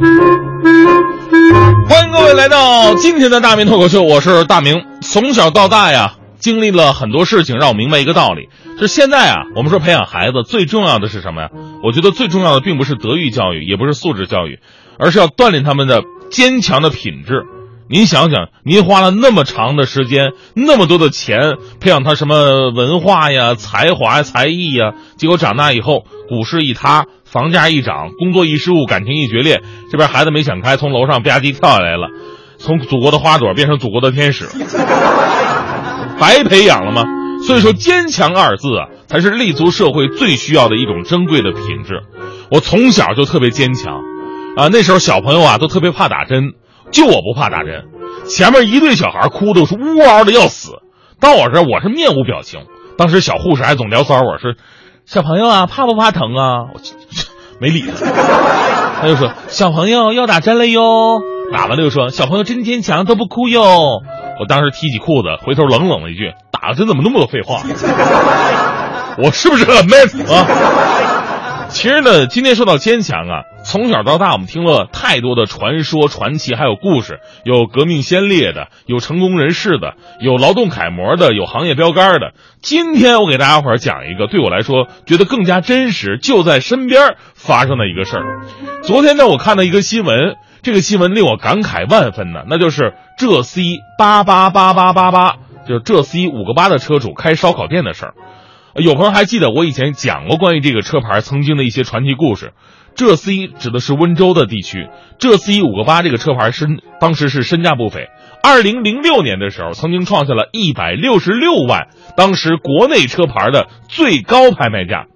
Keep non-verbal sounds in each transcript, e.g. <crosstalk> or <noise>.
欢迎各位来到今天的大明脱口秀，我是大明。从小到大呀，经历了很多事情，让我明白一个道理：就现在啊，我们说培养孩子最重要的是什么呀？我觉得最重要的并不是德育教育，也不是素质教育，而是要锻炼他们的坚强的品质。您想想，您花了那么长的时间，那么多的钱培养他什么文化呀、才华、才艺呀，结果长大以后股市一塌，房价一涨，工作一失误，感情一决裂，这边孩子没想开，从楼上吧唧跳下来了，从祖国的花朵变成祖国的天使，<laughs> 白培养了吗？所以说，坚强二字啊，才是立足社会最需要的一种珍贵的品质。我从小就特别坚强，啊，那时候小朋友啊都特别怕打针。就我不怕打针，前面一对小孩哭的是呜嗷的要死，到我这我是面无表情。当时小护士还总聊骚我，说：“小朋友啊，怕不怕疼啊？”我 <laughs> 没理他，他又说：“小朋友要打针了哟。”打完了又说：“小朋友真坚强，都不哭哟。”我当时提起裤子，回头冷冷了一句：“打了针怎么那么多废话？我是不是很 man 啊？”其实呢，今天说到坚强啊，从小到大我们听了太多的传说、传奇，还有故事，有革命先烈的，有成功人士的，有劳动楷模的，有行业标杆的。今天我给大家伙儿讲一个，对我来说觉得更加真实，就在身边发生的一个事儿。昨天呢，我看到一个新闻，这个新闻令我感慨万分呢，那就是浙 C 八八八八八八，就是浙 C 五个八的车主开烧烤店的事儿。有朋友还记得我以前讲过关于这个车牌曾经的一些传奇故事。浙 C 指的是温州的地区，浙 C 五个八这个车牌身当时是身价不菲。二零零六年的时候，曾经创下了一百六十六万，当时国内车牌的最高拍卖价。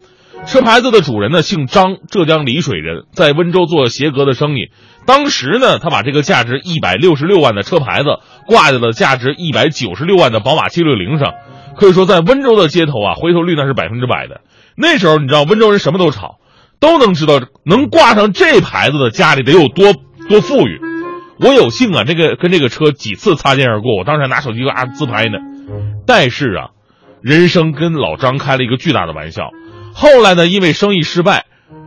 车牌子的主人呢姓张，浙江丽水人，在温州做鞋革的生意。当时呢，他把这个价值一百六十六万的车牌子挂在了价值一百九十六万的宝马七六零上。可以说，在温州的街头啊，回头率那是百分之百的。那时候你知道，温州人什么都炒，都能知道能挂上这牌子的家里得有多多富裕。我有幸啊，这个跟这个车几次擦肩而过，我当时还拿手机啊自拍呢。但是啊，人生跟老张开了一个巨大的玩笑。后来呢，因为生意失败，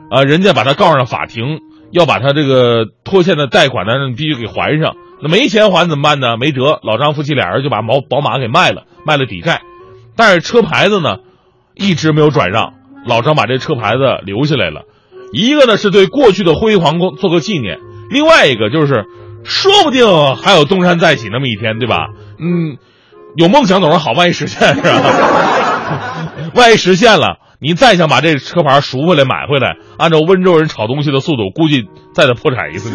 啊，人家把他告上法庭，要把他这个拖欠的贷款呢必须给还上。那没钱还怎么办呢？没辙，老张夫妻俩人就把毛宝马给卖了，卖了抵债。但是车牌子呢，一直没有转让。老张把这车牌子留下来了，一个呢是对过去的辉煌做个纪念，另外一个就是说不定还有东山再起那么一天，对吧？嗯，有梦想总是好，万一实现是吧？万一实现了，你再想把这车牌赎回来买回来，按照温州人炒东西的速度，估计再得破产一次。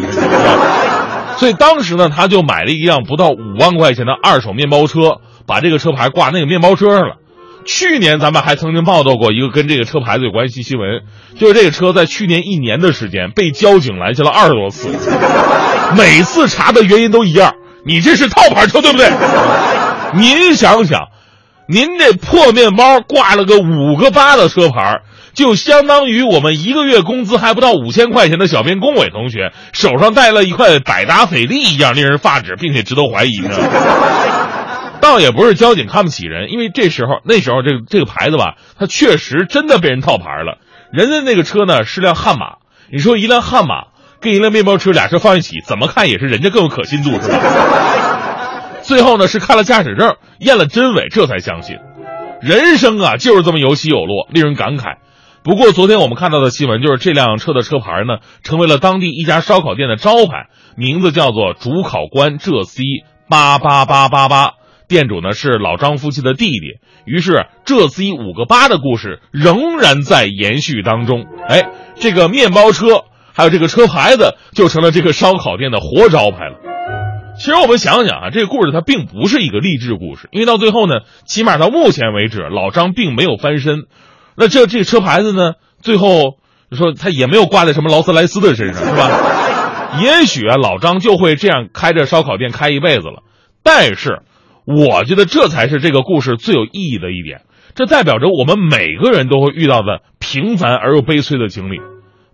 所以当时呢，他就买了一辆不到五万块钱的二手面包车。把这个车牌挂那个面包车上了。去年咱们还曾经报道过一个跟这个车牌子有关系新闻，就是这个车在去年一年的时间被交警拦下了二十多次，每次查的原因都一样，你这是套牌车对不对？您想想，您这破面包挂了个五个八的车牌，就相当于我们一个月工资还不到五千块钱的小编龚伟同学手上戴了一块百达翡丽一样令人发指，并且值得怀疑呢。倒也不是交警看不起人，因为这时候那时候这个这个牌子吧，它确实真的被人套牌了。人家那个车呢是辆悍马，你说一辆悍马跟一辆面包车俩车放一起，怎么看也是人家更有可信度，是吧？<laughs> 最后呢是看了驾驶证，验了真伪，这才相信。人生啊就是这么有起有落，令人感慨。不过昨天我们看到的新闻就是这辆车的车牌呢，成为了当地一家烧烤店的招牌，名字叫做主考官浙 C 八八八八八。店主呢是老张夫妻的弟弟，于是浙 C 五个八的故事仍然在延续当中。哎，这个面包车还有这个车牌子就成了这个烧烤店的活招牌了。其实我们想想啊，这个故事它并不是一个励志故事，因为到最后呢，起码到目前为止，老张并没有翻身。那这这车牌子呢，最后说他也没有挂在什么劳斯莱斯的身上，是吧？<laughs> 也许啊，老张就会这样开着烧烤店开一辈子了。但是。我觉得这才是这个故事最有意义的一点，这代表着我们每个人都会遇到的平凡而又悲催的经历，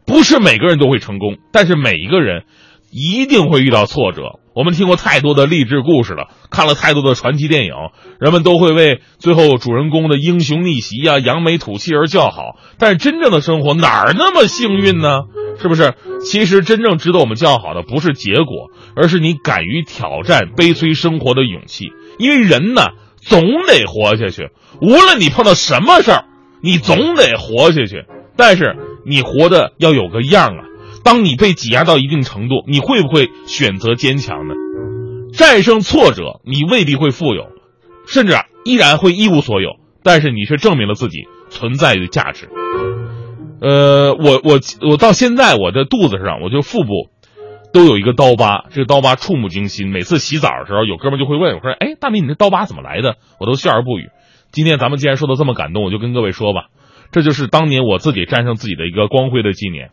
不是每个人都会成功，但是每一个人一定会遇到挫折。我们听过太多的励志故事了，看了太多的传奇电影，人们都会为最后主人公的英雄逆袭呀、扬眉吐气而叫好。但是真正的生活哪儿那么幸运呢？是不是？其实真正值得我们叫好的不是结果，而是你敢于挑战悲催生活的勇气。因为人呢，总得活下去，无论你碰到什么事儿，你总得活下去。但是你活的要有个样啊！当你被挤压到一定程度，你会不会选择坚强呢？战胜挫折，你未必会富有，甚至依然会一无所有。但是你却证明了自己存在的价值。呃，我我我到现在我的肚子上，我就腹部都有一个刀疤，这个刀疤触目惊心。每次洗澡的时候，有哥们就会问我说：“哎，大明，你这刀疤怎么来的？”我都笑而不语。今天咱们既然说的这么感动，我就跟各位说吧，这就是当年我自己战胜自己的一个光辉的纪念。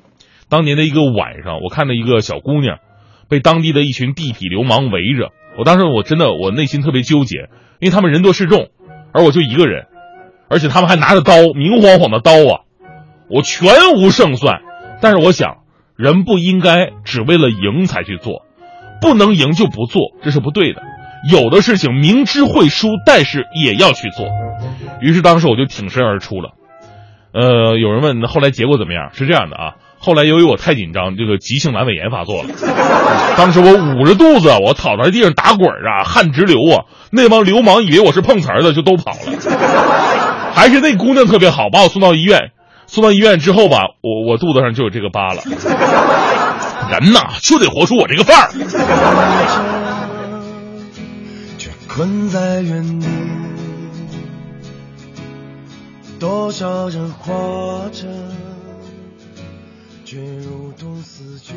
当年的一个晚上，我看到一个小姑娘被当地的一群地痞流氓围着，我当时我真的我内心特别纠结，因为他们人多势众，而我就一个人，而且他们还拿着刀，明晃晃的刀啊。我全无胜算，但是我想，人不应该只为了赢才去做，不能赢就不做，这是不对的。有的事情明知会输，但是也要去做。于是当时我就挺身而出了。呃，有人问，后来结果怎么样？是这样的啊，后来由于我太紧张，这个急性阑尾炎发作了。当时我捂着肚子，我躺在地上打滚啊，汗直流啊。那帮流氓以为我是碰瓷儿的，就都跑了。<laughs> 还是那姑娘特别好，把我送到医院。送到医院之后吧，我我肚子上就有这个疤了。<laughs> 人呐，就得活出我这个范儿。却困在原地，多少人活着，却如同死去。